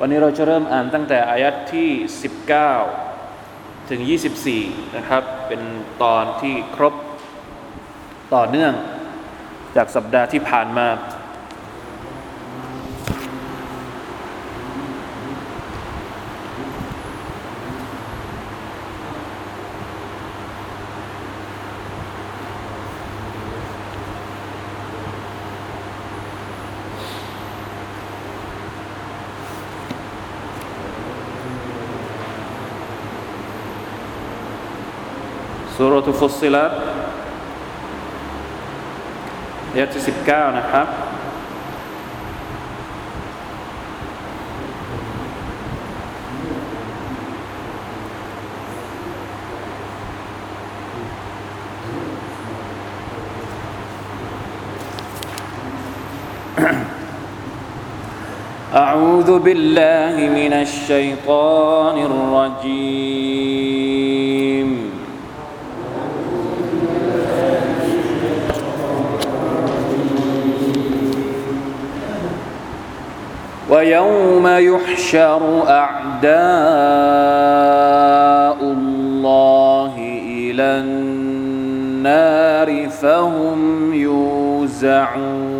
วันนี้เราจะเริ่มอ่านตั้งแต่อายัดที่ 19 ถึง 24 นะครับ เป็นตอนที่ครบต่อเนื่องจากสัปดาห์ที่ผ่านมา สุรทุฟุสิลัตอายะที่สิบเก้านะครับ أعوذ بالله من الشيطان الرجيم ويوم يحشر أعداء الله إلى النار فهم يوزعون.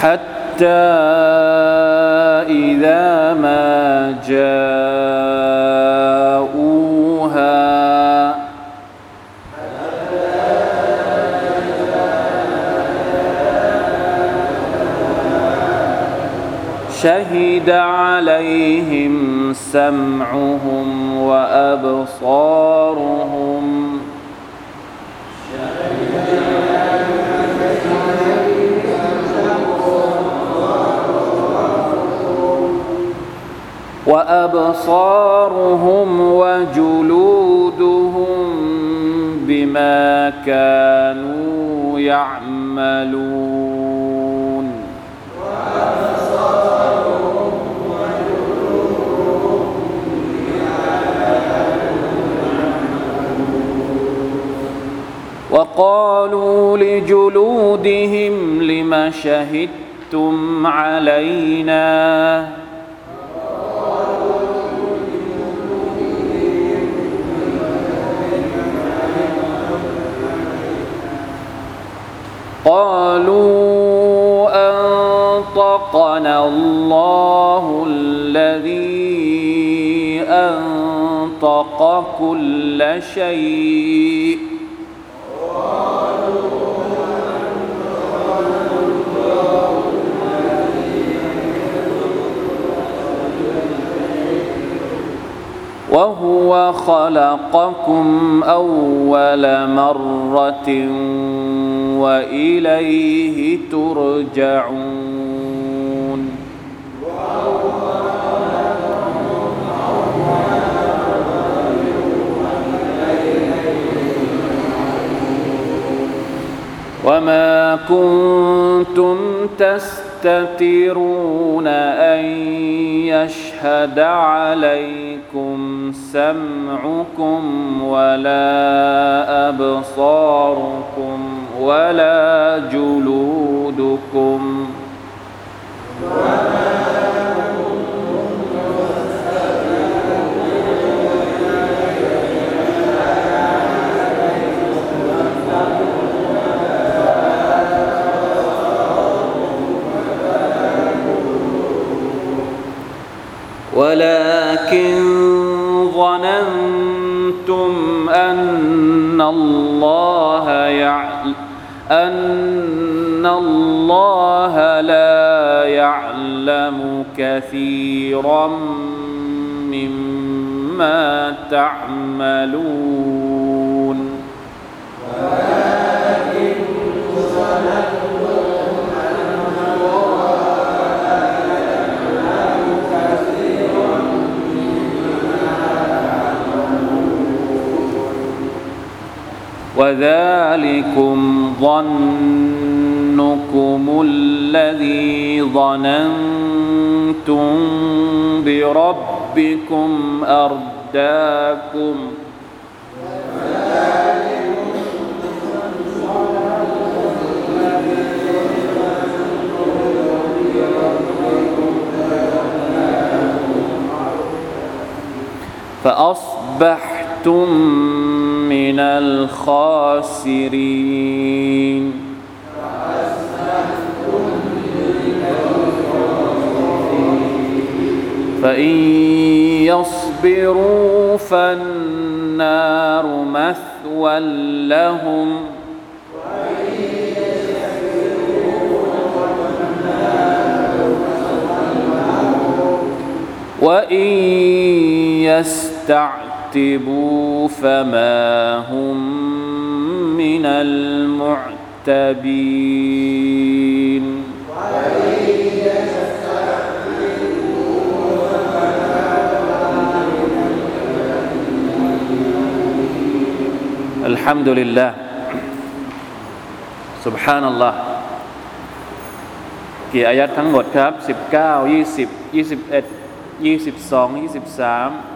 حتى إذا ما جاءوها شهد عليهم سمعهم وأبصارهم وأبصارهم وجلودهم بما كانوا يعملون. وقالوا لجلودهم لم شهدتم علينا؟ قالوا أنطقنا الله الذي أنطق كل شيء. وهو خلقكم أول مرة وإليه ترجعون. وما كنتم تستترون أن يشهد عليكم سمعكم ولا أبصاركم ولا جلودكم ولكن ظننتم أن الله يعلم أن الله لا يعلم كثيرا مما تعملون. وذلكم ظنكم الذي ظننتم بربكم أرداكم فأصبحتم من الخاسرين. فإن يصبروا فالنار مثوى لهم. وإن يستعتبوا فما هم من المعتبين الحمد لله سبحان الله กี่อายัดทั้งหมดครับ 19 20 21 22 23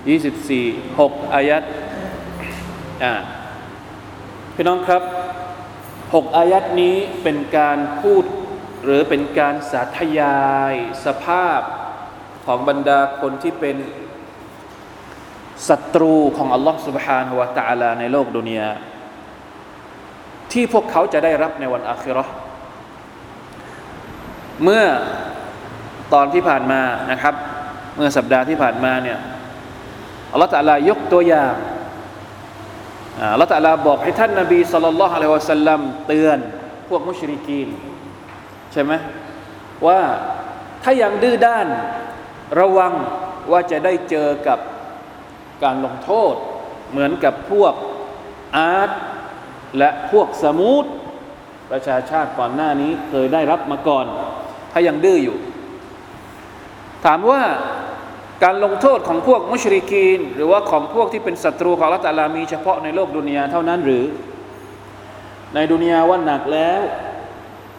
24 6 อายัดอ่าพี่น้องครับ 6 อายัดนี้เป็นการพูด หรือเป็นการสาธยายสภาพของบรรดาคนที่เป็นศัตรูของอัลลอฮ์ سبحانه และ تعالى ในโลกดุนยา ที่พวกเขาจะได้รับในวันอาคิเราะห์เมื่อตอนที่ผ่านมานะครับ เมื่อสัปดาห์ที่ผ่านมาเนี่ย อัลลอฮฺตะลายกตัวอย่างอัลลอฮฺตะลาบอกให้ท่านนบีสุลต่านละฮ์อะลัยวะสัลลัมเตือนพวกมุชริกีน ใช่ไหมว่าถ้ายังดื้อด้านระวังว่าจะได้เจอกับการลงโทษ เหมือนกับพวกอาร์ตและพวกสมูทประชาชาติก่อนหน้านี้เคยได้รับมาก่อน ถ้ายังดื้ออยู่ ถามว่า การลงโทษของพวกมุชริกีน หรือว่าของพวกที่เป็นศัตรูของละตาลามีเฉพาะในโลกดุนยาเท่านั้นหรือ ในดุนยาว่าหนักแล้ว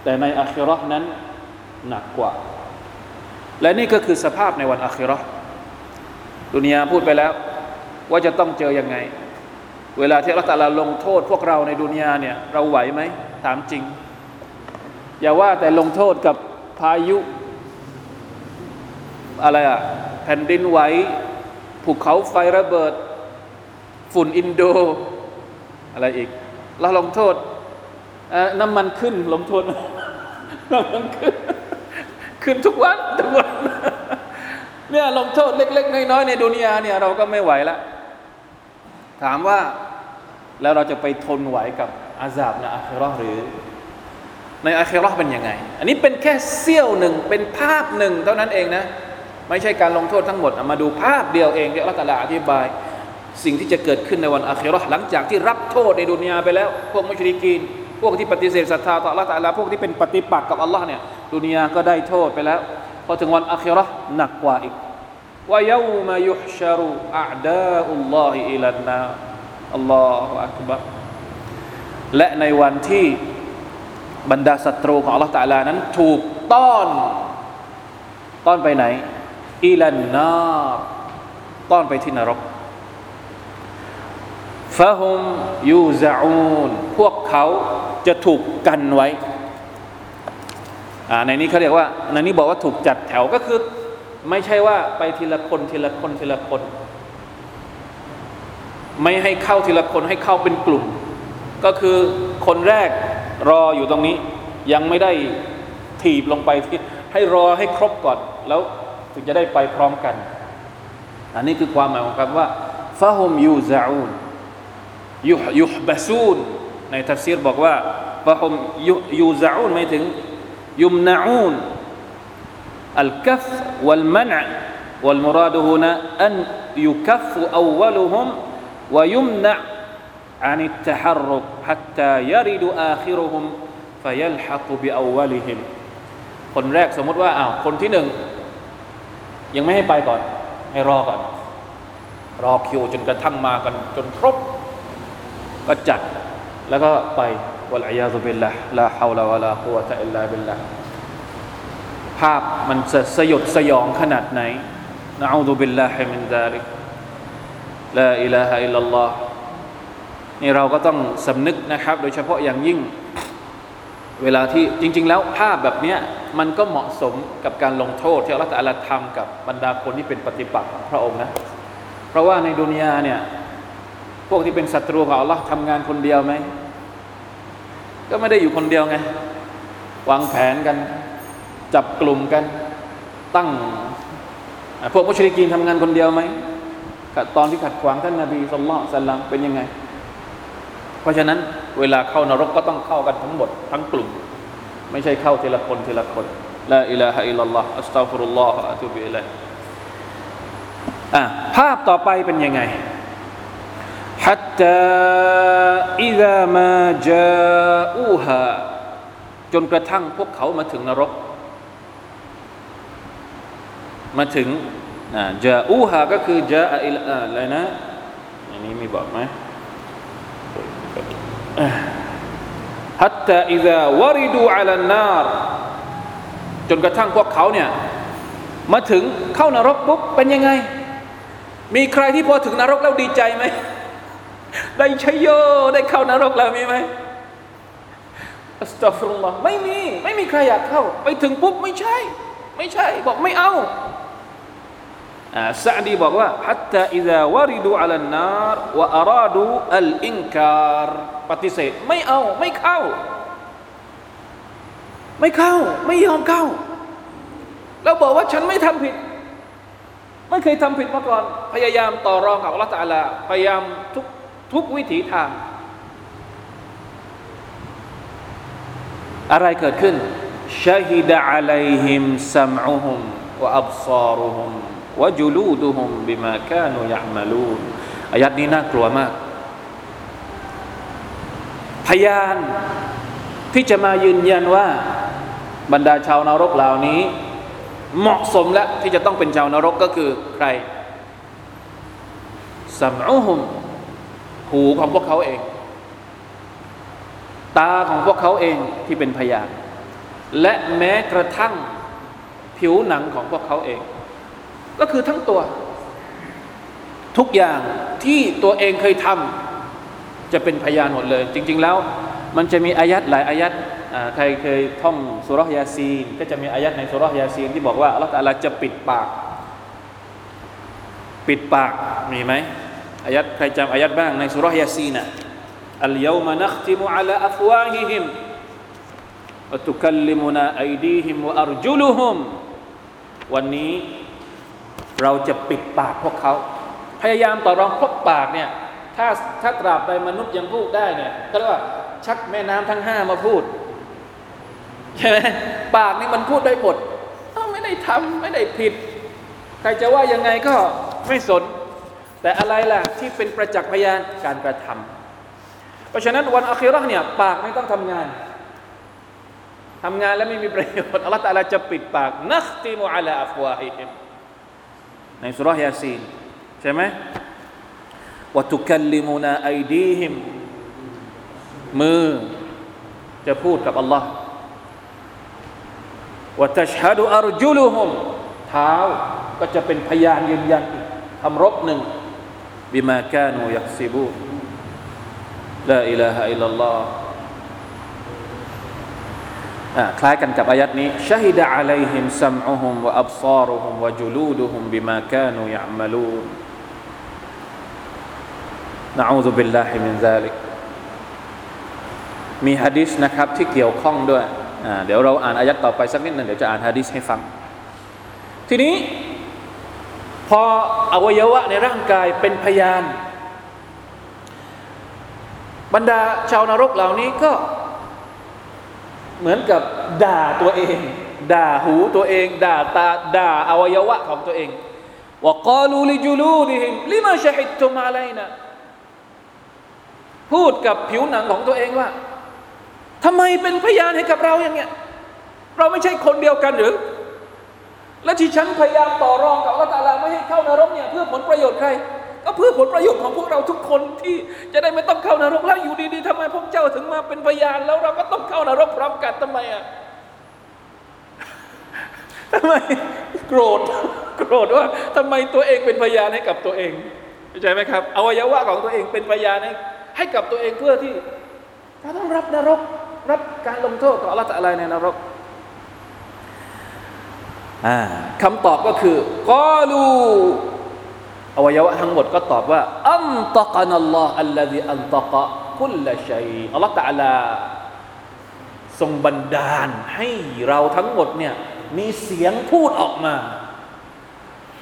แต่ในอาคิรอนั้นหนักกว่า และนี่ก็คือสภาพในวันอาคิรอดุนยาพูดไปแล้ว ว่าจะต้องเจอยังไง เวลาที่ละตาลาลงโทษ พวกเราในดุนยาเนี่ยเราไหวไหมถามจริง อย่าว่าแต่ลงโทษกับพายุ อะไรอะแผ่นดินไหวภูเขาไฟระเบิด ฝุ่นอินโด อะไรอีก แล้วลงโทษน้ำมันขึ้นลงโทษน้ำมันขึ้น ขึ้นทุกวันทุกวันเนี่ยลงโทษเล็ก ๆ น้อยๆในดุนยาเนี่ยเราก็ไม่ไหวแล้วถามว่าแล้วเราจะไปทนไหวกับอาซาบในอาคิรอหรือ ในอาคิรอเป็นยังไง อันนี้เป็นแค่เสี้ยวหนึ่งเป็นภาพหนึ่งเท่านั้นเองนะ ไม่ใช่การลงโทษทั้งหมดมาดูภาพเดียวเองที่อัลลอฮฺอธิบาย สิ่งที่จะเกิดขึ้นในวันอาคิรอหลังจากที่รับโทษในดุนยาไปแล้ว พวกมุชริกีน พวกที่ปฏิเสธศรัทธาต่ออัลลอฮฺพวกที่เป็นปฏิปักษ์กับอัลลอฮ์เนี่ยดุนยาก็ได้โทษไปแล้วพอถึงวันอาคิรอหนักกว่าอีกว่าเยาวมายุชารุอาดาอุลลอฮิอิลันนาอัลลอฮฺอักบะและในวันที่บรรดาศัตรูของอัลลอฮฺตาลานั้น ถูกต้อน ต้อนไปไหน อิลันนาต้อนไปที่นรกฟะฮุมยูซาอูนพวกเขาจะถูกกันไว้ในนี้เขาเรียกว่าในนี้บอกว่าถูกจัดแถวก็คือ ไม่ใช่ว่าไปทีละคนทีละคนทีละคน ไม่ให้เข้าทีละคนให้เข้าเป็นกลุ่ม ก็คือคนแรกรออยู่ตรงนี้ ยังไม่ได้ถีบลงไปที่ให้รอให้ครบก่อนแล้ว ถึงจะได้ไปพร้อมกัน อันนี้คือความหมายของคำว่าฟาฮุมยูซาอูน ยุยุบะซูนในทัฟซีรบอกว่าฟะฮุมยุยูซาอูนหมายถึงยุมนาอูน الكف والمنع والمراد هنا أن يكف أولهم ويمنع عن التحرك حتى يرد آخرهم فيلحق بأولهم คนแรกสมมติว่าอ้าวคนที่หนึ่ง ยังไม่ให้ไปก่อน ให้รอก่อน รอคิวจนกระทั่งมากันจนครบ ก็จัดแล้วก็ไปوالعياذ بالله لا حول ولا قوة إلا بالله ภาพมันจะสยดสยองขนาดไหนنعوذ بالله من ذلك لا إله إلا الله นี่เราก็ต้องสำนึกนะครับ โดยเฉพาะอย่างยิ่ง เวลาที่จริง ๆ แล้วภาพแบบเนี้ยมันก็เหมาะสมกับการลงโทษที่อัลลอฮฺอาลาทำกับบรรดาคนที่เป็นปฏิปักษ์ของพระองค์นะ เพราะว่าในดุนยาเนี่ยพวกที่เป็นศัตรูของอัลลอฮ์ทำงานคนเดียวไหมก็ไม่ได้อยู่คนเดียวไง วางแผนกัน จับกลุ่มกัน ตั้ง พวกมุชริกีนทำงานคนเดียวไหมตอนที่ขัดขวางท่านนาบีสุลต่านลลัมเป็นยังไง เพราะฉะนั้นเวลาเข้านรกก็ต้องเข้ากันทั้งหมดทั้งกลุ่ม ไม่ใช่เข้าทีละคนทีละคนละอิลาฮะอิลลัลลอฮ์อัสตัฆฟิรุลลอฮ์อะตุบิอิลัยฮิอ่ะภาพต่อไปเป็นยังไง حتى إذا ما جاءوها จนกระทั่งพวกเขามาถึงนรก มาถึงอ่าจาอูฮาก็คือจาอิลอะไรนะอันนี้มีบอกไหม ฮัตตาอิดะวาริดูอัลนารจนกระทั่งพวกเขาเนี่ยมาถึงเข้านรกปุ๊บเป็นยังไง มีใครที่พอถึงนรกแล้วดีใจไหมได้ใช้โยได้เข้านรกแล้วมีไหมอัสตัฟรุลลอฮ์ไม่มี ไม่มีใครอยากเข้า ไปถึงปุ๊บไม่ใช่ ไม่ใช่ บอกไม่เอา ซาดีบอกว่าฮัตตาอิดาวาริดูอัลนาร วะอาราดูอัลอิการ ปฏิเสธไม่เอาไม่เข้า ไม่เข้า ไม่ยอมเข้า แล้วบอกว่าฉันไม่ทำผิด ไม่เคยทำผิดมาก่อน พยายามต่อรองกับอัลลตาลา พยายามทุกทุกวิถีทาง อะไรเกิดขึ้นชาฮิดะอะลัยฮิมซัมอุฮุะอับซารุฮุ วะจุลูดุฮุมบิมากานุยะมาลูนอายัดนี้น่ากลัวมาก พยานที่จะมายืนยันว่า บรรดาชาวนรกเหล่านี้ เหมาะสมแล้วที่จะต้องเป็นชาวนรกก็คือใครสัมอุฮุมหูของพวกเขาเอง ตาของพวกเขาเองที่เป็นพยานและแม้กระทั่งผิวหนังของพวกเขาเอง ก็คือทั้งตัว ทุกอย่างที่ตัวเองเคยทำจะเป็นพยานหมดเลย จริง ๆ แล้ว มันจะมีอายัดหลายอายัดใครเคยท่องสุรยาซีน ก็จะมีอายัดในสุรยาซีนที่บอกว่าอัลลอฮฺจะปิดปาก ปิดปากมีไหมอายัดใครจำอายัดบ้างในสุรยาซีนะอัลยามานัคติมุอัลาอัฟวาฮิฮิมวะตุคัลลิมุนาอัยดีฮิมวะอัรจุลุฮุมวันนี้ เราจะปิดปากพวกเขา พยายามต่อรองพวกปากเนี่ย ถ้าถ้าตราบใดมนุษย์ยังพูดได้เนี่ยก็เรียกว่าชักแม่น้ำทั้งห้ามาพูดใช่ไหมปากนี่มันพูดได้หมดไม่ได้ทำไม่ได้ผิด ใครจะว่ายังไงก็ไม่สน แต่อะไรล่ะที่เป็นประจักษ์พยานการกระทำเพราะฉะนั้นวันอัคราเนี่ยปากไม่ต้องทำงานทำงานแล้วไม่มีประโยชน์อัลลอฮฺตาลาจะปิดปากนักติมุอัลาอัฟวาฮิม ในสุรษยาซีนใช่ไหมวะตุคัลลิมุนาไอดีฮิมมือจะพูดกับอัลลอฮ์وتشهد أرجلهم เท้าก็จะเป็นพยานยืนยันอีกทำรบหนึ่งบิมากานูยักซิบูลาอิลาฮะอิลลัลลอฮ์ คล้ายกันกับอายัดนี้ชาฮิดะอะลัยฮิมซัมอุฮุมวะอับซารุฮุมวะจุลูดุฮุมบิมากานูยะมะลูนนะอูซุบิลลาฮิมินซาลิกมีฮะดิษนะครับที่เกี่ยวข้องด้วยเดี๋ยวเราอ่านอายัดต่อไปสักนิดหนึ่งเดี๋ยวจะอ่านฮะดิษให้ฟัง ทีนี้ พออวัยวะในร่างกายเป็นพยาน บรรดาชาวนรกเหล่านี้ก็ เหมือนกับด่าตัวเอง ด่าหูตัวเอง ด่าตาด่าอวัยวะของตัวเองว่ากาลูลิจูลูดิฮิมลิมาชฮิดตุมาไลนะพูดกับผิวหนังของตัวเองว่าทำไมเป็นพยานให้กับเราอย่างเงี้ย เราไม่ใช่คนเดียวกันหรือ และที่ฉันพยายามต่อรองกับอัลลอฮฺตาลาไม่ให้เข้านรกเนี่ยเพื่อผลประโยชน์ใคร ก็เพื่อผลประโยชน์ของพวกเราทุกคนที่จะได้ไม่ต้องเข้านรกแล้วอยู่ดีๆทำไมพวกเจ้าถึงมาเป็นพยานแล้วเราก็ต้องเข้านรกพร้อมกันทำไมอะทำไมโกรธโกรธว่าทำไมตัวเองเป็นพยานให้กับตัวเองเข้าใจไหมครับอวัยวะของตัวเองเป็นพยานให้ให้กับตัวเองเพื่อที่เราต้องรับนรกรับการลงโทษของอัลลอฮฺอะไรในนรกคำตอบก็คือกอลู อวัยวะทั้งหมดก็ตอบว่าอันตะกานัลลอฮ์อัลลอฮีอันตะกะคุลละชัยอัลลอฮฺตะลาทรงบันดาลให้เราทั้งหมดเนี่ยมีเสียงพูดออกมา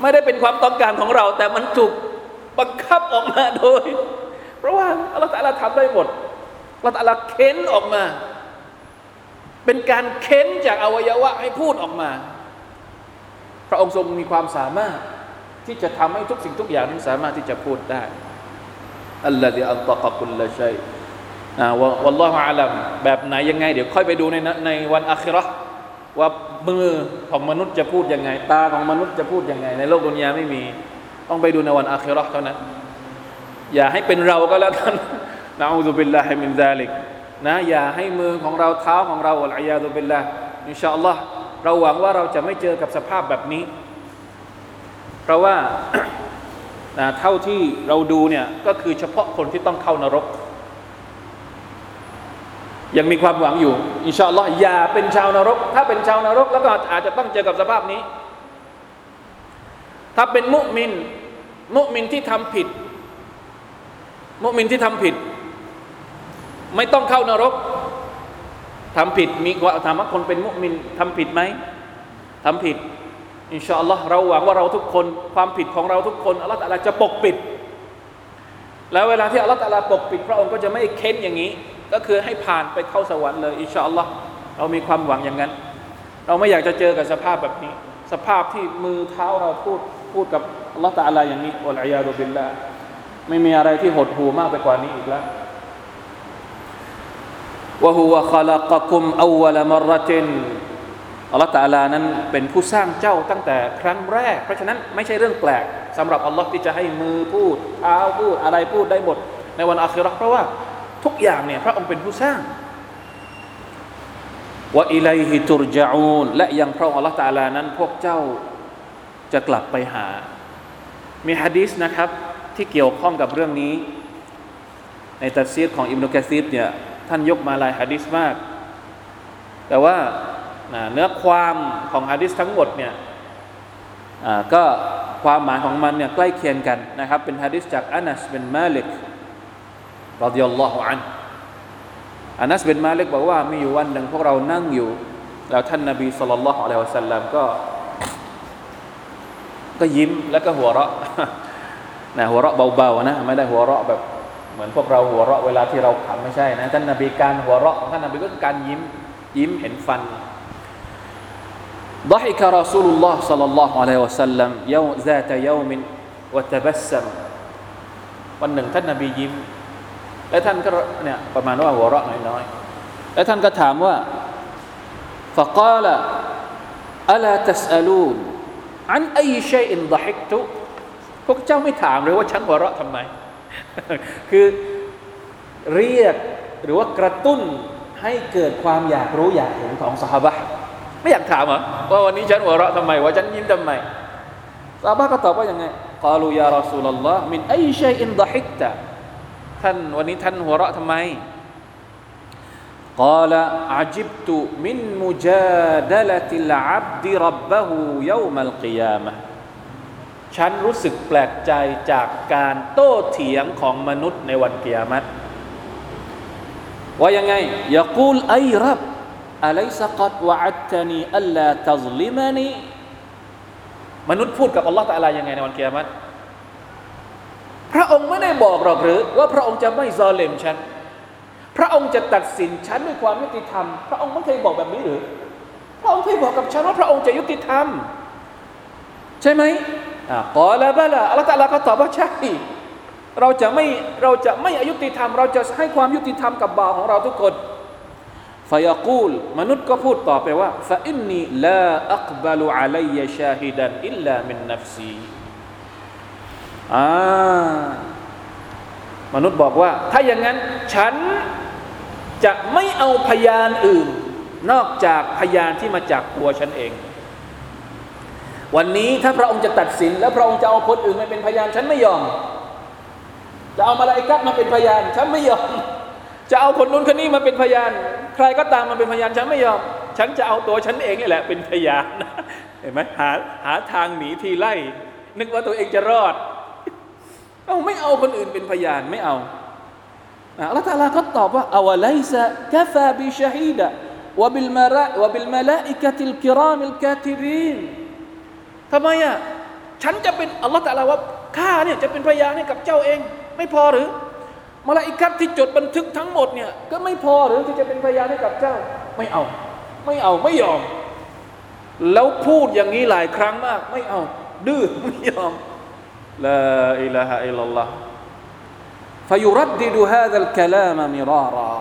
ไม่ได้เป็นความต้องการของเรา แต่มันถูกบังคับออกมาโดย เพราะว่าอัลลอฮฺตะลาทำได้หมดอัลลอฮฺตะลาเค้นออกมา เป็นการเค้นจากอวัยวะให้พูดออกมา พระองค์ทรงมีความสามารถ ที่จะทำให้ทุกสิ่งทุกอย่างนั้นสามารถที่จะพูดได้อัลลอฮิอัลตะกะกุลละชัยอ่าวัลลอฮุอาลัมแบบไหนยังไง เดี๋ยวค่อยไปดูในในวันอัคราว่ามือของมนุษย์จะพูดยังไง ตาของมนุษย์จะพูดยังไง ในโลกดุนยาไม่มี ต้องไปดูในวันอัคราเท่านั้นอย่าให้เป็นเราก็แล้วกันนะอูซุบิลลาฮิมินซาลิกนะอย่าให้มือของเราเท้าของเราอัลอยาตุบิลลาอินชาอัลลอฮ์เราหวังว่าเราจะไม่เจอกับสภาพแบบนี้เพ ราะว่าเท่าที่เราดูเนี่ยก็คือเฉพาะคนที่ต้องเข้านรก ยังมีความหวังอยู่ อินชาอัลลอฮ์อย่าเป็นชาวนรก ถ้าเป็นชาวนรก แล้วก็อาจจะต้องเจอกับสภาพนี้ ถ้าเป็นมุมิน มุมินที่ทำผิด มุมินที่ทำผิด ไม่ต้องเข้านรกทำผิดมีว่าถามว่าคนเป็นมุมินทำผิดไหมทำผิด อินชาอัลลอฮ์เราหวังว่าเราทุกคนความผิดของเราทุกคนอัลลอฮ์ตาลาจะปกปิด แล้วเวลาที่อัลลอฮ์ตาลาปกปิด พระองค์ก็จะไม่เค้นอย่างนี้ ก็คือให้ผ่านไปเข้าสวรรค์เลยอินชาอัลลอฮ์เรามีความหวังอย่างนั้น เราไม่อยากจะเจอกับสภาพแบบนี้ สภาพที่มือเท้าเราพูดพูดกับอัลลอฮ์ตาลาอย่างนี้อัลอยาดุบิลละไม่มีอะไรที่หดหูมากไปกว่านี้อีกแล้ววะฮุวะขลักกุม อัลลอฮฺตาลานั้นเป็นผู้สร้างเจ้าตั้งแต่ครั้งแรก เพราะฉะนั้นไม่ใช่เรื่องแปลกสำหรับอัลลอฮ์ที่จะให้มือพูดเท้าพูดอะไรพูดได้หมด ในวันอาคิราะห์เพราะว่าทุกอย่างเนี่ยพระองค์เป็นผู้สร้างว่าอิลัยฮิตุรจาอูนและยังพระองค์อัลลอฮฺตาลานั้น พวกเจ้าจะกลับไปหา มีฮะดีษนะครับที่เกี่ยวข้องกับเรื่องนี้ ในตัฟซีรของอิบนุกะซีรเนี่ยท่านยกมาหลายฮะดิษมาก แต่ว่า เนื้อความของฮะดิษทั้งหมดเนี่ยก็ความหมายของมันเนี่ยใกล้เคียงกันนะครับ เป็นฮะดิษจากอานัสเป็นมาลิกรดิยัลลอฮุอันอานัสเป็นมาลิกบอกว่ามีอยู่วันหนึ่งพวกเรานั่งอยู่ แล้วท่านนบีสุลต่านละฮ์อะลัยฮิวะสัลลัมก็ ก็ยิ้มแล้วก็หัวเราะนะหัวเราะเบาๆนะไม่ได้หัวเราะแบบเหมือนพวกเราหัวเราะเวลาที่เราขำไม่ใช่นะท่านนบีการหัวเราะของท่านนบีก็คือการยิ้มยิ้มเห็นฟัน ضحك رسول الله صلى الله عليه وسلم يوم ذات يوم وتبسم วันหนึ่งท่านนบียิ้ม และท่านก็เนี่ยประมาณว่าหัวเราะน้อยๆและท่านก็ถามว่า فقال ألا تسألون عن أي شيء ضحكت พวกเจ้าไม่ถามเลยว่าฉันหัวเราะทำไมคือเรียกหรือว่ากระตุ้นให้เกิดความอยากรู้อยากเห็นของสหบะ ไม่อยากถามเหรอว่าวันนี้ฉันหัวเราะทำไมว่าฉันยิ้มทำไมซาบะก็ตอบว่ายังไงกาลูยารอสูลลอฮ์มินไอชัยอินดะฮิกตะท่านวันนี้ท่านหัวเราะทำไมกาลอาจิบตุมินมุจาดลติลอับดิรับบะฮูยฉันรู้สึกแปลกใจจากการโต้เถียงของมนุษย์ในวันกิยามัตว่ายังไงยากูลไอรับ อะไรสักัดวะอัตนีอัลลาตัซลิมานีมนุษย์พูดกับอัลลอฮฺตะลายังไงในวันเกียรติพระองค์ไม่ได้บอกหรอกหรือ ว่าพระองค์จะไม่ซอเลมฉัน พระองค์จะตัดสินฉันด้วยความยุติธรรม พระองค์ไม่เคยบอกแบบนี้หรือ พระองค์เคยบอกกับฉันว่าพระองค์จะยุติธรรม ใช่ไหมอ่าقال بلى อัลลอฮฺ تعالى ก็ตอบว่าใช่เราจะไม่เราจะไม่อยุติธรรม เราจะให้ความยุติธรรมกับบ่าวของเราทุกคน ฟยากูลมนุษย์ก็พูดต่อไปว่าفإني لا أقبل علي شاهدا إلا من نفسي อ่ามนุษย์บอกว่า ถ้าอย่างนั้น ฉันจะไม่เอาพยานอื่น นอกจากพยานที่มาจากตัวฉันเอง วันนี้ถ้าพระองค์จะตัดสิน แล้วพระองค์จะเอาคนอื่นมาเป็นพยาน ฉันไม่ยอม จะเอามาลาอิกัดมาเป็นพยาน ฉันไม่ยอม จะเอาคนนู้นคนนี้มาเป็นพยาน ใครก็ตามมาเป็นพยานฉันไม่ยอม ฉันจะเอาตัวฉันเองนี่แหละเป็นพยานเห็นไหมหาหาทางหนีทีไล่ นึกว่าตัวเองจะรอด เอาไม่เอาคนอื่นเป็นพยานไม่เอาอัลลอฮฺตะอาลาก็ตอบว่าอาวะไลซะกะฟาบิชฮีดะวบิลมาระวบิลมาลาอิกะติลกิรามิลกาติบีนทำไมอะฉันจะเป็นอัลลอฮฺตะอาลาว่าข้าเนี่ยจะเป็นพยานให้กับเจ้าเอง ไม่พอหรือ มาลาอิกัตที่จดบันทึกทั้งหมดเนี่ยก็ไม่พอหรือที่จะเป็นพยานให้กับเจ้า ไม่เอา ไม่เอาไม่ยอม แล้วพูดอย่างนี้หลายครั้งมาก ไม่เอา ดื้อไม่ยอม لا إله إلا الله فيردد هذا الكلام مرارا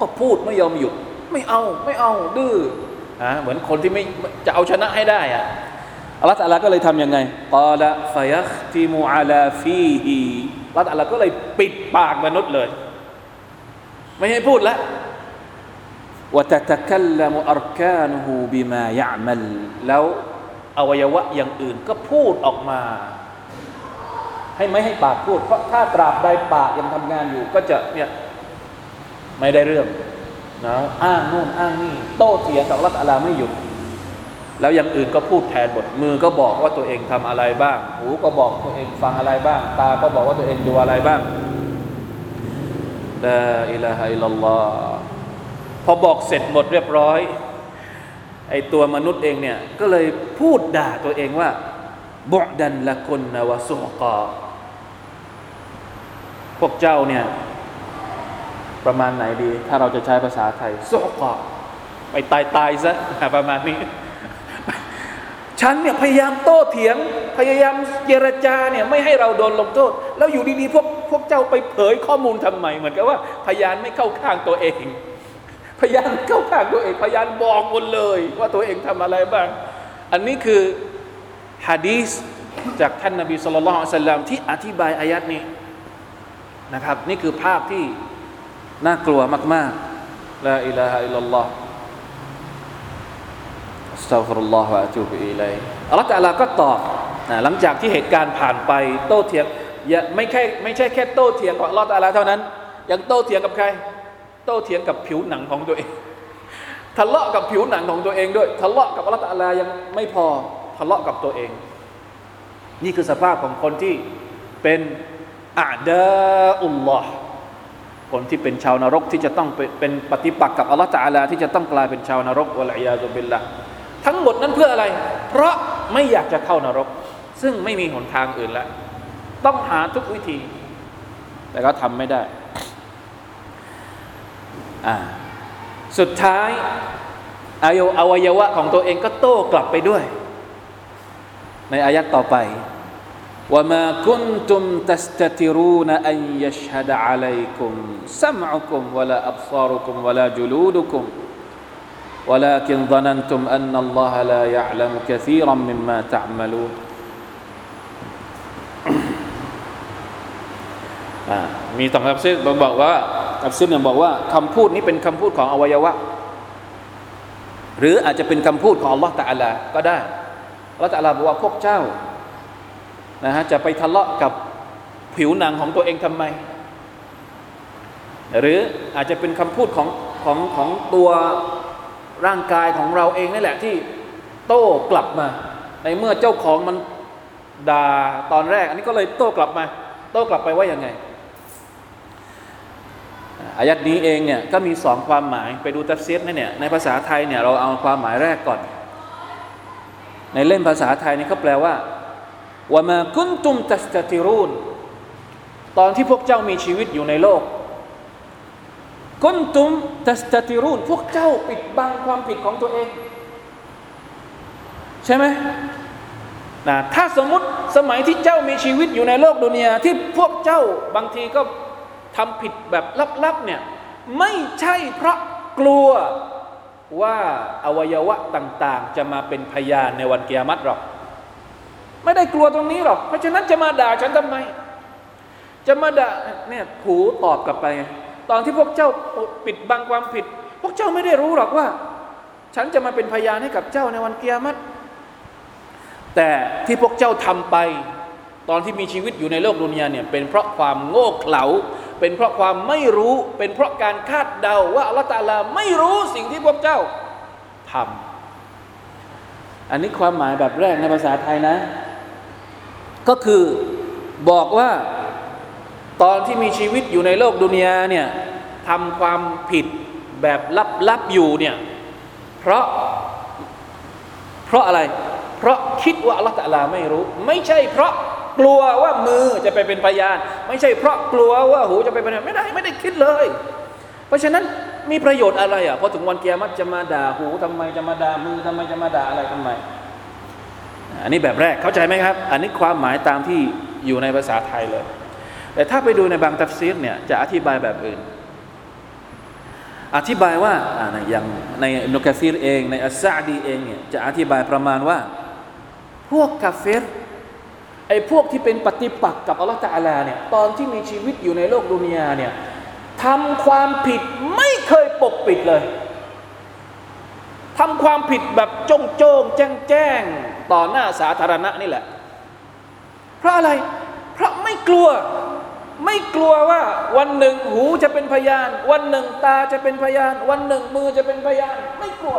ก็พูดไม่ยอมหยุด ไม่เอาไม่เอา ดื้ออ่าเหมือนคนที่ไม่จะเอาชนะให้ได้อะอัลลอฮฺตะอาลาก็เลยทำยังไงกาละฟยัคติมุอาลาฟีฮี อัลลอฮ์ก็เลยปิดปากมนุษย์เลย ไม่ให้พูดแล้วว่าตะตะคัลลมอรกานหูบิมายะมลแล้วอวัยวะอย่างอื่นก็พูดออกมา ให้ไม่ให้ปากพูด เพราะถ้าตราบใดปากยังทำงานอยู่ ก็จะเนี่ยไม่ได้เรื่องนะอ้างโน่นอ้างนี่โต้เถียงกับรัตอลาไม่หยุด แล้วอย่างอื่นก็พูดแทนบทมือก็บอกว่าตัวเองทำอะไรบ้าง หูก็บอกตัวเองฟังอะไรบ้าง ตาก็บอกว่าตัวเองดูอะไรบ้างลาอิลาฮะอิลลัลลอฮ์พอบอกเสร็จหมดเรียบร้อยไอตัวมนุษย์เองเนี่ยก็เลยพูดด่าตัวเองว่าบุดันละคนนวสุกาพวกเจ้าเนี่ยประมาณไหนดี ถ้าเราจะใช้ภาษาไทยสุกาไปตายตายซะประมาณนี้ ฉันเนี่ยพยายามโต้เถียง พยายามเจรจาเนี่ยไม่ให้เราโดนลงโทษ แล้วอยู่ดีๆพวกพวกเจ้าไปเผยข้อมูลทำไม เหมือนกับว่าพยานไม่เข้าข้างตัวเอง พยานเข้าข้างตัวเองพยานบอกหมดเลย ว่าตัวเองทำอะไรบ้าง อันนี้คือฮะดีสจากท่านนบีสุลต่านสัลลัมที่อธิบายอายัดนี้นะครับ นี่คือภาพที่น่ากลัวมากๆลาอิลาฮะอิลลัลลอฮ์ สตัฟรุลลอฮ์วะอะตูบิอิลัยอัลลอฮฺตะอาลาก็ตอบนะหลังจากที่เหตุการณ์ผ่านไปโต้เถียงยไม่แค่ไม่ใช่แค่โต้เถียงกับอัลลอฮฺตะอาลาเท่านั้น ยังโต้เถียงกับใคร โต้เถียงกับผิวหนังของตัวเองทะเลาะกับผิวหนังของตัวเองด้วยทะเลาะกับอัลลอฮฺตะอาลายังไม่พอทะเลาะกับตัวเอง นี่คือสภาพของคนที่เป็นอาดาอุลลอฮ์คนที่เป็นชาวนรกที่จะต้องเป็นปฏิปักษ์กับอัลลอฮฺตะอาลาที่จะต้องกลายเป็นชาวนรกวะลัยยาซุบิลละ ทั้งหมดนั้นเพื่ออะไร เพราะไม่อยากจะเข้านรก ซึ่งไม่มีหนทางอื่นแล้ว ต้องหาทุกวิธี แต่ก็ทำไม่ได้ สุดท้ายอายุอวัยวะของตัวเองก็โต้กลับไปด้วย ในอายัดต่อไปว่ามาคุณตุมตัสตติรูนอันยชฮดะอะลัยคุมซัมอุคุมวะลาอับซารุคุมวะลาจุลูดุคุม ولكن ظننتم أن الله لا يعلم كثيرا مما تعملون มีต่างทัฟซีรบอกว่าทัฟซีรเนี่ยบอกว่าคำพูดนี้เป็นคำพูดของอวัยวะ หรืออาจจะเป็นคำพูดของ Allah ตะอาลาก็ได้ Allah ตะอาลาบอกว่าพวกเจ้านะฮะจะไปทะเลาะกับผิวหนังของตัวเองทำไม หรืออาจจะเป็นคำพูดของของของตัว ร่างกายของเราเองนี่แหละที่โต้กลับมา ในเมื่อเจ้าของมันด่าตอนแรก อันนี้ก็เลยโต้กลับมา โต้กลับไปว่ายังไงอายัดนี้เองเนี่ยก็มีสองความหมายไปดูตัฟซีรนี่เนี่ยในภาษาไทยเนี่ยเราเอาความหมายแรกก่อน ในเล่มภาษาไทยนี่เขาแปลว่าว่ามาคุนตุมตัสตติรูนตอนที่พวกเจ้ามีชีวิตอยู่ในโลก กุนตุมตัสตติรูนพวกเจ้าปิดบังความผิดของตัวเอง ใช่ไหมนะถ้าสมมติสมัยที่เจ้ามีชีวิตอยู่ในโลกดุนยาที่พวกเจ้าบางทีก็ทำผิดแบบลับๆเนี่ยไม่ใช่เพราะกลัวว่าอวัยวะต่างๆ จะมาเป็นพยานในวันเกียรติหรอก ไม่ได้กลัวตรงนี้หรอก เพราะฉะนั้นจะมาด่าฉันทำไม จะมาด่าเนี่ยผูตอบกลับไป ตอนที่พวกเจ้าปิดบังความผิด พวกเจ้าไม่ได้รู้หรอกว่า ฉันจะมาเป็นพยานให้กับเจ้าในวันเกียรติแต่ที่พวกเจ้าทำไป ตอนที่มีชีวิตอยู่ในโลกดุนยาเนี่ยเป็นเพราะความโง่เขลา เป็นเพราะความไม่รู้ เป็นเพราะการคาดเดาว่าอัลลอฮฺตาลาไม่รู้สิ่งที่พวกเจ้าทำอันนี้ความหมายแบบแรกในภาษาไทยนะ ก็คือบอกว่า ตอนที่มีชีวิตอยู่ในโลกดุนยาเนี่ยทำความผิดแบบลับๆอยู่เนี่ยเพราะเพราะอะไร เพราะคิดว่าอัลลอฮฺตะลาไม่รู้ ไม่ใช่เพราะกลัวว่ามือจะไปเป็นพยาน ไม่ใช่เพราะกลัวว่าหูจะไปเป็นพยานไม่ได้ไม่ได้คิดเลย เพราะฉะนั้นมีประโยชน์อะไรอะพอถึงวันเกียรติจะมาด่าหูทำไมจะมาด่ามือทำไมจะมาด่าอะไรทำไม อันนี้แบบแรกเข้าใจไหมครับ อันนี้ความหมายตามที่อยู่ในภาษาไทยเลย แต่ถ้าไปดูในบางตัฟซีรเนี่ยจะอธิบายแบบอื่น อธิบายว่าอย่างในนุกะซีรเองในอัสซาดีเองเนี่ยจะอธิบายประมาณว่า พวกกาเฟรไอ้พวกที่เป็นปฏิปักษ์กับอัลลอฮฺตาลาเนี่ยตอนที่มีชีวิตอยู่ในโลกดุนยาเนี่ยทำความผิดไม่เคยปกปิดเลยทำความผิดแบบจงโจงแจ้งแจ้งต่อหน้าสาธารณะนี่แหละ เพราะอะไร เพราะไม่กลัว ไม่กลัวว่าวันหนึ่งหูจะเป็นพยาน วันหนึ่งตาจะเป็นพยาน วันหนึ่งมือจะเป็นพยาน ไม่กลัว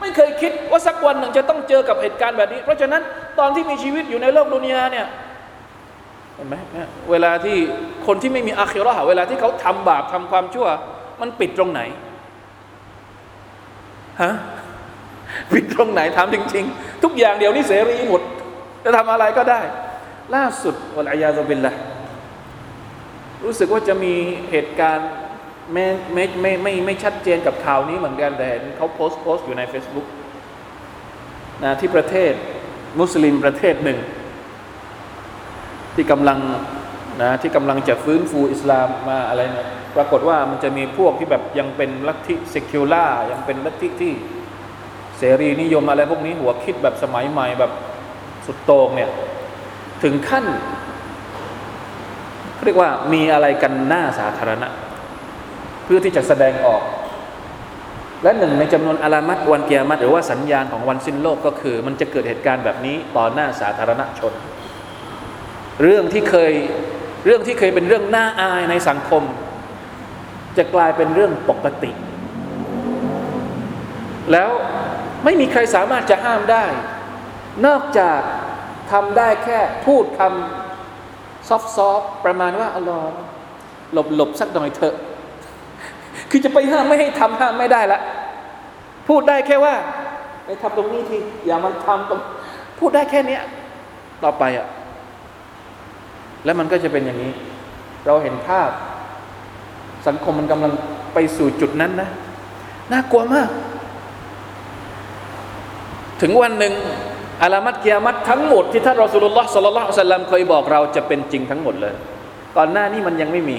ไม่เคยคิดว่าสักวันหนึ่งจะต้องเจอกับเหตุการณ์แบบนี้ เพราะฉะนั้นตอนที่มีชีวิตอยู่ในโลกดุนยาเนี่ยเห็นไหมเวลาที่คนที่ไม่มีอาคิรอเวลาที่เขาทำบาปทำความชั่ว มันปิดตรงไหนฮะปิดตรงไหนถามจริง ๆ ทุกอย่างเดี๋ยวนี้เสรีหมดจะทำอะไรก็ได้ ล่าสุดวัลอายาตุบิลละ รู้สึกว่าจะมีเหตุการณ์ไม่ไม่ไม่ไม่ไม่ชัดเจนกับข่าวนี้เหมือนกันแต่เขาโพสต์โพสต์อยู่ใน Facebook นะที่ประเทศมุสลิมประเทศหนึ่ง ที่กำลังนะที่กำลังจะฟื้นฟูอิสลามมาอะไรนี่ยปรากฏว่ามันจะมีพวกที่แบบยังเป็นลัทธิเซคิวล่ายังเป็นลัทธิที่เสรีนิยมอะไรพวกนี้หัวคิดแบบสมัยใหม่แบบสุดโต่งเนี่ยถึงขั้น เรียกว่ามีอะไรกันหน้าสาธารณะ เพื่อที่จะแสดงออก และหนึ่งในจำนวนอารามัตวันเกียรติหรือว่าสัญญาณของวันสิ้นโลกก็คือ มันจะเกิดเหตุการณ์แบบนี้ต่อหน้าสาธารณชน เรื่องที่เคยเรื่องที่เคยเป็นเรื่องน่าอายในสังคม จะกลายเป็นเรื่องปกติ แล้วไม่มีใครสามารถจะห้ามได้ นอกจากทำได้แค่พูดคำ ซอฟๆประมาณว่าอัลอหลบหลบสักหน่อยเถอะ คือจะไปห้ามไม่ให้ทำห้ามไม่ได้ละ พูดได้แค่ว่าไปทำตรงนี้ทีอย่ามันทำตรงพูดได้แค่เนี้ยต่อไปอะ่ะ แล้วมันก็จะเป็นอย่างนี้ เราเห็นภาพ สังคมมันกำลังไปสู่จุดนั้นนะ น่ากลัวมาก ถึงวันหนึ่ง อาลามัตเกียมัตทั้งหมดที่ท่านรอสุลลอฮ์สัลลัลลอฮุซัลลัมเคยบอกเราจะเป็นจริงทั้งหมดเลย ก่อนหน้านี้มันยังไม่มี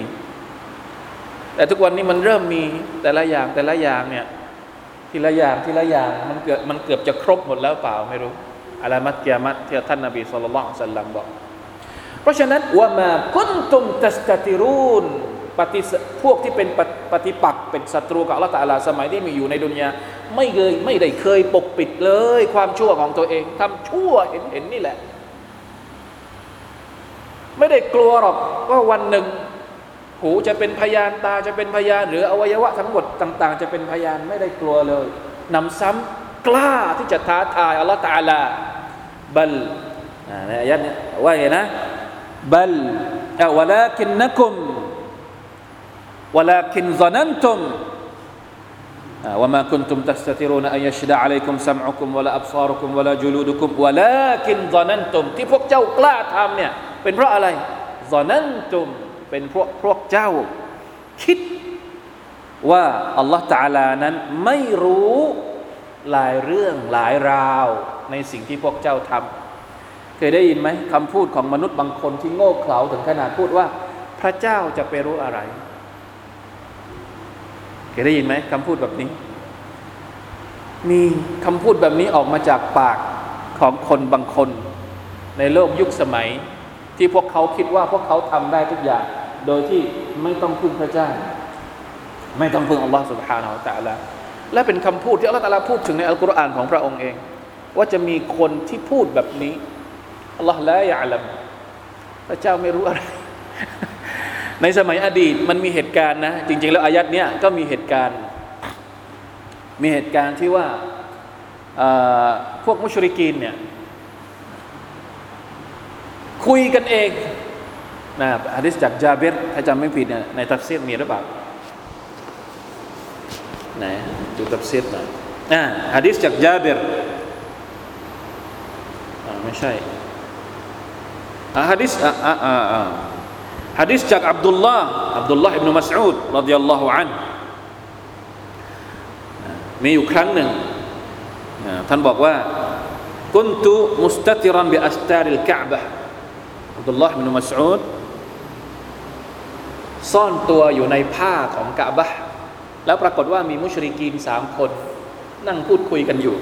แต่ทุกวันนี้มันเริ่มมีแต่ละอย่างแต่ละอย่างเนี่ยทีละอย่างทีละอย่างมันเกือบมันเกือบจะครบหมดแล้วเปล่าไม่รู้อะลามัตเกียมัตที่ท่านนบีสุลต่านสัลลัมบอก เพราะฉะนั้นว่ามาคุนตุมตัสกติรูน ปฏิพวกที่เป็นปฏิปักษ์เป็นศัตรูกับอัลลอฮฺตาลาสมัยที่มีอยู่ในดุนยาไม่เคยไม่ได้เคยปกปิดเลย ความชั่วของตัวเองทำชั่วเห็นเห็นนี่แหละ ไม่ได้กลัวหรอกว่าวันหนึ่ง หูจะเป็นพยานตาจะเป็นพยาน หรืออวัยวะทั้งหมดต่าง ๆ จะเป็นพยานไม่ได้กลัวเลยนำซ้ำกล้าที่จะท้าทายอัลลอฮฺตาลาบัลในอายัดนี้ว่าไงนะบัลวลาคินนักุม วลาคินซนันตุม وما كنتم تستترون أن يشهد عليكم سمعكم ولا أبصاركم ولا جلودكم ولكن ظننتم ที่พวกเจ้ากล้าทำเนี่ยเป็นเพราะอะไร ظننتم เป็นพวกพวกเจ้าคิด ว่าอัลลอฮฺตาลานั้นไม่รู้หลายเรื่องหลายราวในสิ่งที่พวกเจ้าทำเคยได้ยินไหมคำพูดของมนุษย์บางคนที่โง่เขลาถึงขนาดพูดว่า พระเจ้าจะไปรู้อะไร เคยได้ยินไหมคำพูดแบบนี้ มีคำพูดแบบนี้ออกมาจากปากของคนบางคน ในโลกยุคสมัย ที่พวกเขาคิดว่าพวกเขาทำได้ทุกอย่าง โดยที่ไม่ต้องพึ่งพระเจ้า ไม่ต้องพึ่งอัลลอฮฺสุบฮานาอัลตะลาและเป็นคำพูดที่อัลลอฮฺตะลาพูดถึงในอัลกุรอานของพระองค์เอง ว่าจะมีคนที่พูดแบบนี้อัลลอฮฺละยะลัมพระเจ้าไม่รู้อะไร ในสมัยอดีตมันมีเหตุการณ์นะ จริง ๆ แล้วอายัดเนี้ยก็มีเหตุการณ์ มีเหตุการณ์ที่ว่าพวกมุชริกีนเนี่ยคุยกันเองนะฮะดิษจากจาเบรถ้าจำไม่ผิดเนี่ยในตัฟซีรมีหรือเปล่าไหนดูตัฟซีรหน่อยอ่าฮะดิษจากจาเบรอ่าไม่ใช่อ่าฮะดิษอ่าอ่าอ่าอ่า ฮะดิษจากอับดุลลาห์อับดุลลาห์อิบนุมัสอูดรดิยัลลอฮุอันมีอยู่ครั้งหนึ่งท่านบอกว่ากุนตุมุสตติรันบิอัสตาริลกะบะอับดุลลาห์อิบนุมัสอูดซ่อนตัวอยู่ในผ้าของกะบะแล้วปรากฏว่ามีมุชริกีนสามคน นั่งพูดคุยกันอยู่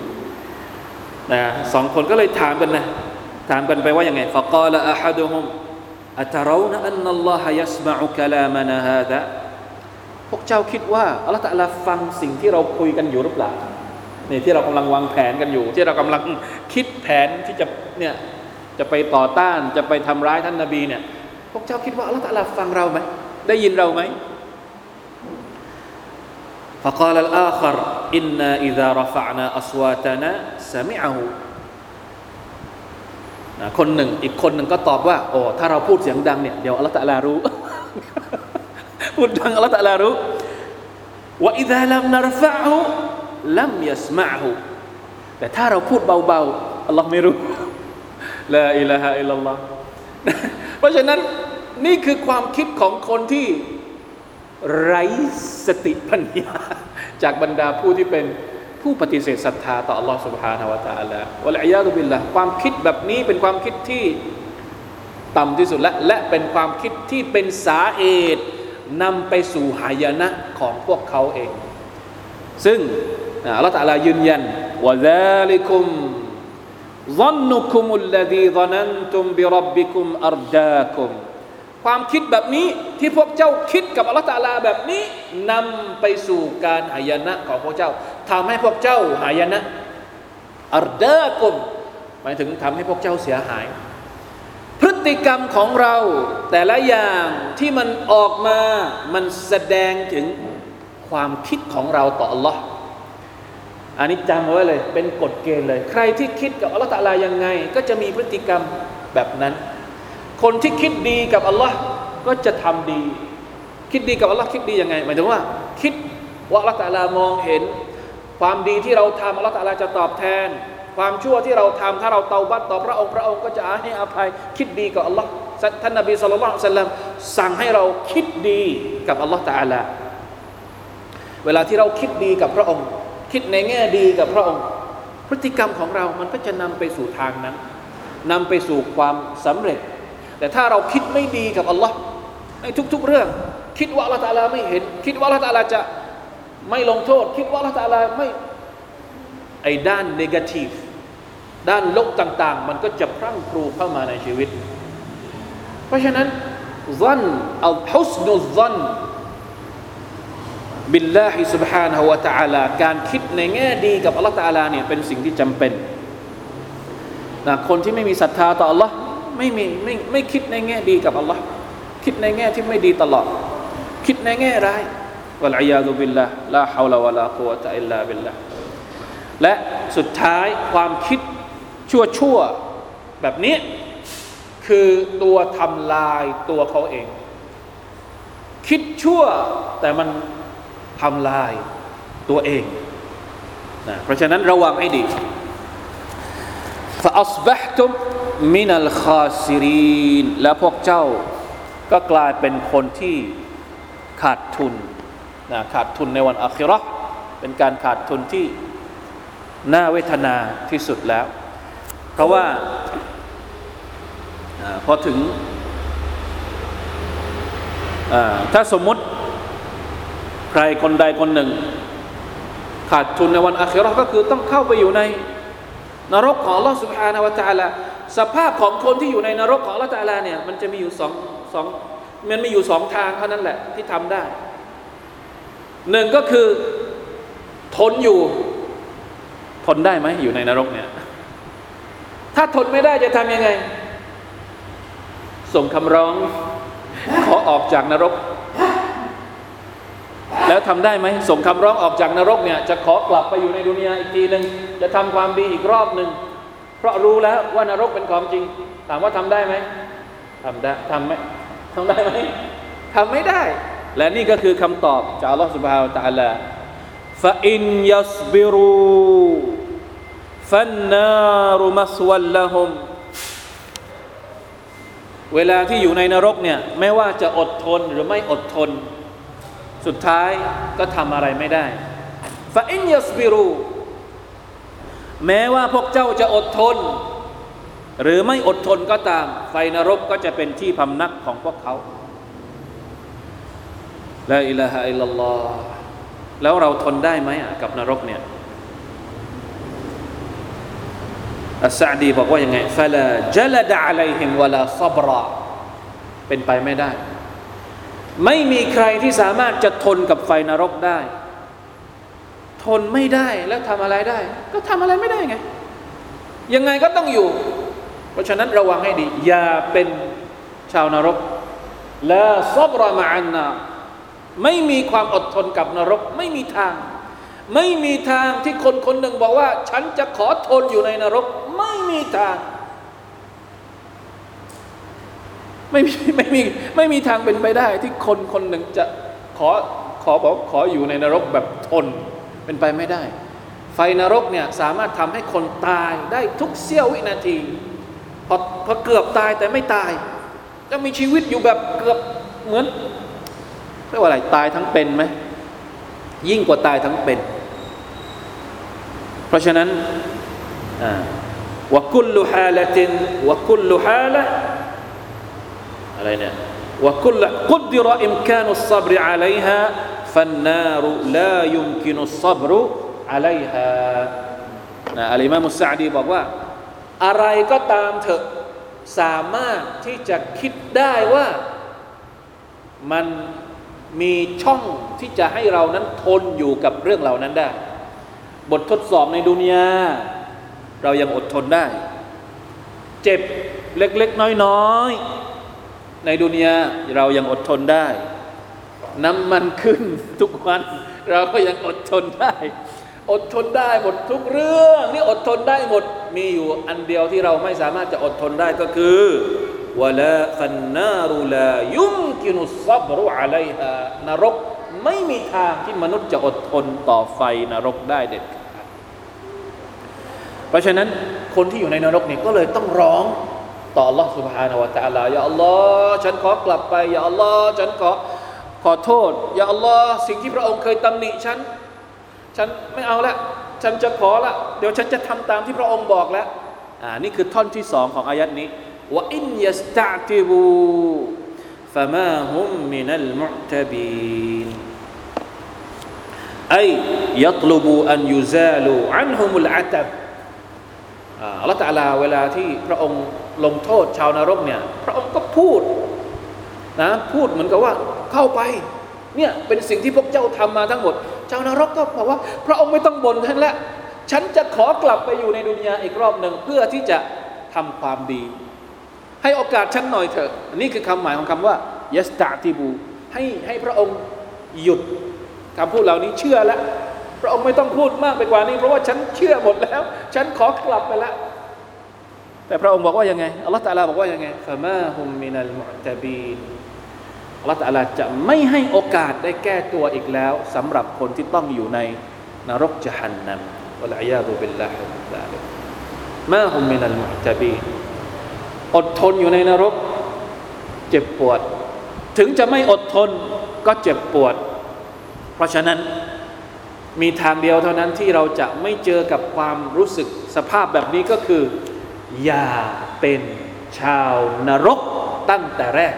นะสองคนก็เลยถามกันนะถามกันไปว่าอยังไง فقال أحدهم أترون أن الله يسمع كلامنا هذا พวกเจ้าคิดว่าอัลลอฮฺตะลาฟังสิ่งที่เราคุยกันอยู่หรือเปล่านี่ที่เรากำลังวางแผนกันอยู่ ที่เรากำลังคิดแผนที่จะเนี่ยจะไปต่อต้านจะไปทำร้ายท่านนาบีเนี่ยพวกเจ้าคิดว่าอัลลอฮฺตะลาฟังเราไหมได้ยินเราไหม فقال الآخر إنا إذا رفعنا أصواتنا سمعه คนหนึ่งอีกคนหนึ่งก็ตอบว่าโอ้ถ้าเราพูดเสียงดังเนี่ยเดี๋ยวอัลตะลารู้ พูดดังอัลตะลารู้ว่าอิดะลัมนารฟะฮูลัมยัสมะฮูแต่ถ้าเราพูดเบาๆอัลลอฮ์ไม่รู้ลาอิลาฮะอิลลัลลอฮ์เพราะฉะนั้นนี่คือความคิดของคนที่ไร้สติปัญญา จากบรรดาผู้ที่เป็น ผู้ปฏิเสธศรัทธาต่อ Allah سبحانه และ تعالى วะลัยยาตุบิลละความคิดแบบนี้เป็นความคิดที่ต่ำที่สุดและ และเป็นความคิดที่เป็นสาเหตุนำไปสู่หายนะของพวกเขาเอง ซึ่งอัลลอฮฺตะลายืนยันว่า ذلكم ظنكم الذي ظننتم بربكم أرداكم ความคิดแบบนี้ที่พวกเจ้าคิดกับอัลลอฮฺตาลาแบบนี้นำไปสู่การหายนะของพวกเจ้าทำให้พวกเจ้าหายนะอัรดากุมหมายถึงทำให้พวกเจ้าเสียหาย พฤติกรรมของเราแต่ละอย่างที่มันออกมามันแสดงถึงความคิดของเราต่ออัลลอฮ์อันนี้จำไว้เลย เป็นกฎเกณฑ์เลย ใครที่คิดกับอัลลอฮฺตาลายังไง ก็จะมีพฤติกรรมแบบนั้น คนที่คิดดีกับอัลลอฮ์ก็จะทำดี คิดดีกับอัลลอฮ์คิดดียังไงหมายถึงว่า คิดว่าอัลลอฮ์ตะลามองเห็น ความดีที่เราทำอัลลอฮ์ตะลาจะตอบแทน ความชั่วที่เราทำถ้าเราเตาบัตต่อพระองค์พระองค์ก็จะให้อภัย คิดดีกับอัลลอฮ์ท่านนบีสุลต่านสัลลัมสั่งให้เราคิดดีกับอัลลอฮ์ตะลาเวลาที่เราคิดดีกับพระองค์ คิดในแง่ดีกับพระองค์ พฤติกรรมของเรามันก็จะนำไปสู่ทางนั้นนำไปสู่ความสำเร็จ แต่ถ้าเราคิดไม่ดีกับอัลลอฮ์ในทุก ๆ เรื่อง คิดว่าอัลลอฮ์ตาลาไม่เห็น คิดว่าอัลลอฮ์ตาลาจะไม่ลงโทษ คิดว่าอัลลอฮ์ตาลาไม่ไอ้ด้านนกาทีฟด้านลบต่าง ๆ มันก็จะพรั่งพรูเข้ามาในชีวิต เพราะฉะนั้นซันอัลฮุสนุซันบิลลาฮิ سبحانه และ تعالى การคิดในแง่ดีกับอัลลอฮ์ตาลาเนี่ยเป็นสิ่งที่จำเป็นนะคนที่ไม่มีศรัทธาต่ออัลลอฮ์ ไม่มีไม่ไม่คิดในแง่ดีกับอัลลอฮ์คิดในแง่ที่ไม่ดีตลอด คิดในแง่ร้ายวะลัยยาดุบิลละลาฮาวลาวะลากุวะตะอิลลาบิลละและสุดท้ายความคิดชั่วชั่วแบบนี้ คือตัวทำลายตัวเขาเอง คิดชั่วแต่มันทำลายตัวเองนะเพราะฉะนั้นระวังให้ดี فأصبحتم มินัลคาซิรีน และพวกเจ้าก็กลายเป็นคนที่ขาดทุนนะขาดทุนในวันอัคิรอเป็นการขาดทุนที่น่าเวทนาที่สุดแล้ว เพราะว่าอพอถึงถ้าสมมุติใครคนใดคนหนึ่ง ขาดทุนในวันอัคิรอก็คือต้องเข้าไปอยู่ในนรกของลอสุภานวตาละ สภาพของคนที่อยู่ในนรกของละตาลาเนี่ยมันจะมีอยู่สองสองมันมีอยู่สองทางเท่านั้นแหละที่ทำได้หนึ่งก็คือทนอยู่ ทนได้ไหมอยู่ในนรกเนี่ย ถ้าทนไม่ได้จะทำยังไง ส่งคำร้อง ขอออกจากนรก แล้วทำได้ไหมส่งคำร้องออกจากนรกเนี่ย จะขอกลับไปอยู่ในดุนยาอีกทีหนึ่งจะทำความดีอีกรอบหนึ่ง เพราะรู้แล้วว่านรกเป็นของจริง ถามว่าทำได้ไหมทำได้ทำไหมทำได้ไหมทำไม่ได้ และนี่ก็คือคำตอบจากอัลลอฮฺสุบฮาวตะอัลาฟาอินยัสบิรูฟันนารุมัสวัลละฮมเวลาที่อยู่ในนรกเนี่ยไม่ว่าจะอดทนหรือไม่อดทน สุดท้ายก็ทำอะไรไม่ได้ฟาอินยัสบิรู แม้ว่าพวกเจ้าจะอดทน หรือไม่อดทนก็ตาม ไฟนรกก็จะเป็นที่พำนักของพวกเขาละอิลาฮะอิลลัลลอฮ์แล้วเราทนได้ไหมกับนรกเนี่ยอัสซาดีบอกว่ายังไงฟะลาจลดะอะลัยฮิมวะลาซับระเป็นไปไม่ได้ ไม่มีใครที่สามารถจะทนกับไฟนรกได้ ทนไม่ได้แล้วทำอะไรได้ ก็ทำอะไรไม่ได้ไง ยังไงก็ต้องอยู่ เพราะฉะนั้นระวังให้ดี อย่าเป็นชาวนรกละซับระมาอันนาไม่มีความอดทนกับนรก ไม่มีทาง ไม่มีทางที่คนคนหนึ่งบอกว่า ฉันจะขอทนอยู่ในนรก ไม่มีทาง ไม่มีไม่มีไม่มีทางเป็นไปได้ ที่คนคนหนึ่งจะขอขอบอกขออยู่ในนรกแบบทน เป็นไปไม่ได้ ไฟนรกเนี่ยสามารถทำให้คนตายได้ทุกเสี้ยววินาทีพอพอเกือบตายแต่ไม่ตายจะมีชีวิตอยู่แบบเกือบเหมือนเรียกว่าอะไรตายทั้งเป็นไหมยิ่งกว่าตายทั้งเป็น เพราะฉะนั้นวกุลลุฮาละตินวกุลลุฮาละอะไรเนี่ยวกุลกุดดิรอิมคานุสซับรอะลัยฮา ฟันนารุลายุมกินุสซับรุอะลัยฮานะอัลอิมามุสซาดีบอกว่า อะไรก็ตามเถอะสามารถที่จะคิดได้ว่ามันมีช่องที่จะให้เรานั้นทนอยู่กับเรื่องเหล่านั้นได้ บททดสอบในดุนยาเรายังอดทนได้ เจ็บเล็กๆ น้อยๆ ในดุนยาเรายังอดทนได้ น้ำมันขึ้นทุกวัน เราก็ยังอดทนได้ อดทนได้หมดทุกเรื่องนี่อดทนได้หมด มีอยู่อันเดียวที่เราไม่สามารถจะอดทนได้ก็คือวลาฟันนารุลายุมกินุซับรุอะลัยฮานรกไม่มีทางที่มนุษย์จะอดทนต่อไฟนรกได้เด็ดขาดเพราะฉะนั้นคนที่อยู่ในนรกเนี่ยก็เลยต้องร้องต่อ Allah سبحانه และ تعالى อย่าอัลลอฮ์ฉันขอกลับไปอย่าอัลลอฮ์ฉันขอ ขอโทษอย่าอัลลอฮ์สิ่งที่พระองค์เคยตำหนิฉันฉันไม่เอาละฉันจะขอละเดี๋ยวฉันจะทำตามที่พระองค์บอกแล้วอ่านี่คือท่อนที่สองของอายัดนี้ وإن يستعتبوا فما هم من المعتبين أي يطلبوا أن يزالوا عنهم العتب อัลลอฮฺตาลาเวลาที่พระองค์ลงโทษชาวนรกเนี่ยพระองค์ก็พูดนะพูดเหมือนกับว่า เข้าไป เนี่ยเป็นสิ่งที่พวกเจ้าทำมาทั้งหมด ชาวนรกก็บอกว่า พระองค์ไม่ต้องบ่นท่านแล้วฉันจะขอกลับไปอยู่ในดุนยาอีกรอบหนึ่งเพื่อที่จะทำความดี ให้โอกาสฉันหน่อยเถอะ นี่คือคำหมายของคำว่ายัสตาติบูให้ให้พระองค์หยุดคำพูดเหล่านี้เชื่อแล้วพระองค์ไม่ต้องพูดมากไปกว่านี้ เพราะว่าฉันเชื่อหมดแล้ว ฉันขอกลับไปแล้วแต่พระองค์บอกว่ายังไงอัลลอฮฺตะลาบอกว่ายังไงฟะมาฮุมมินัลมุตบีน อัลลอฮฺตะลาจะไม่ให้โอกาสได้แก้ตัวอีกแล้วสำหรับคนที่ต้องอยู่ในนรกจหันนัมวะลัยยาตุบิลลาฮิมาฮุมมินัลมุตะบีอดทนอยู่ในนรก เจ็บปวด ถึงจะไม่อดทนก็เจ็บปวด เพราะฉะนั้นมีทางเดียวเท่านั้นที่เราจะไม่เจอกับความรู้สึกสภาพแบบนี้ก็คือ อย่าเป็นชาวนรกตั้งแต่แรก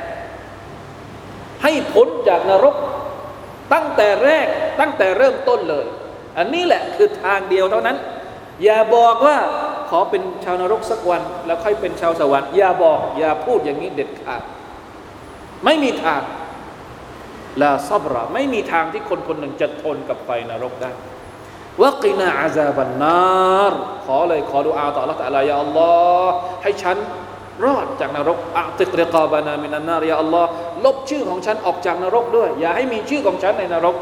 ให้พ้นจากนรก ตั้งแต่แรกตั้งแต่เริ่มต้นเลย อันนี้แหละคือทางเดียวเท่านั้น อย่าบอกว่าขอเป็นชาวนรกสักวัน แล้วค่อยเป็นชาวสวรรค์อย่าบอก อย่าพูดอย่างนี้เด็ดขาด ไม่มีทางลาซับระไม่มีทางที่คนคนหนึ่งจะทนกับไฟนรกได้วกินาอาซาบันนารขอเลยขอดูอาต่อ อัลลอฮ์ تعالى يا الله ให้ฉัน รอดจากนรกأعتق رقابنا من النار يا الله ลบชื่อของฉันออกจากนรกด้วย อย่าให้มีชื่อของฉันในนรก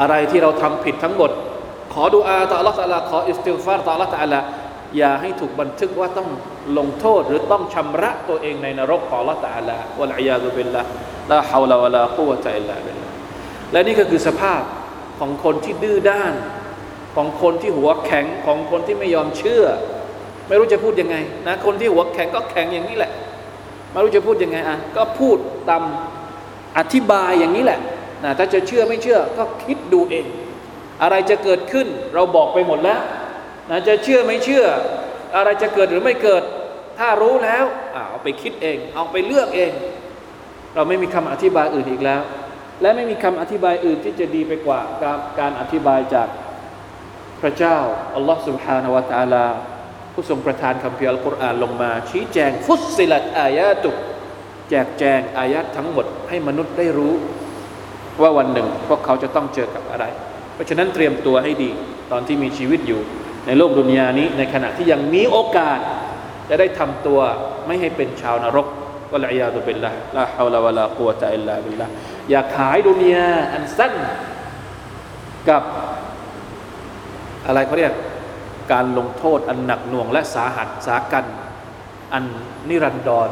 อะไรที่เราทำผิดทั้งหมด ขอดูอาต่อ Allah ตะลาขออิสติฟาร์ต่อ Allah ตะลาอย่าให้ถูกบันทึกว่าต้องลงโทษหรือต้องชำระตัวเองในนรกของ Allah ตะลาวะลัยยาตุบิลละลาฮาวลาวะลากุวะตะอิลลาบิลละและนี่ก็คือสภาพของคนที่ดื้อด้าน ของคนที่หัวแข็งของคนที่ไม่ยอมเชื่อ ไม่รู้จะพูดยังไงนะคนที่หัวแข็งก็แข็งอย่างนี้แหละไม่รู้จะพูดยังไงอ่ะก็พูดตามอธิบายอย่างนี้แหละนะถ้าจะเชื่อไม่เชื่อก็คิดดูเอง อะไรจะเกิดขึ้นเราบอกไปหมดแล้วนะจะเชื่อไม่เชื่อ อะไรจะเกิดหรือไม่เกิด ถ้ารู้แล้วเอาไปคิดเอง เอาไปเลือกเอง เราไม่มีคำอธิบายอื่นอีกแล้ว และไม่มีคำอธิบายอื่นที่จะดีไปกว่าการการอธิบายจากพระเจ้าอัลลอฮ์ سبحانه และ تعالى ผู้ทรงประทานคำเพียอัลกุรอานลงมา ชี้แจงฟุตสิลัตอายาตุแจกแจงอายาตทั้งหมดให้มนุษย์ได้รู้ ว่าวันหนึ่งพวกเขาจะต้องเจอกับอะไร เพราะฉะนั้นเตรียมตัวให้ดีตอนที่มีชีวิตอยู่ ในโลกดุนยานี้ในขณะที่ยังมีโอกาส จะได้ทำตัวไม่ให้เป็นชาวนรกวะลัยาตุบิลละลาฮาวลาวะลากุวตะอิลลาบิลละอย่าขายดุนยาอันสั้นกับอะไรเขาเรียก การลงโทษอันหนักหน่วงและสาหัสสากัน อันนิรันดร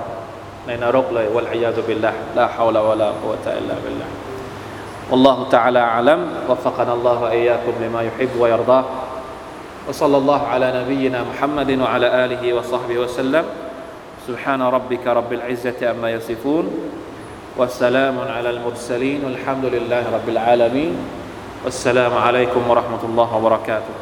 ในนรกเลยวะลัยยาตุบิลละลาฮาวลาวะลากุวะตะอิลลาบิลละ والله تعالى أعلم وفقنا الله وإياكم لما يحب ويرضاه وصلى الله على نبينا محمد وعلى آله وصحبه وسلم سبحان ربك رب العزة عما يصفون والسلام على المرسلين والحمد لله رب العالمين والسلام عليكم ورحمة الله وبركاته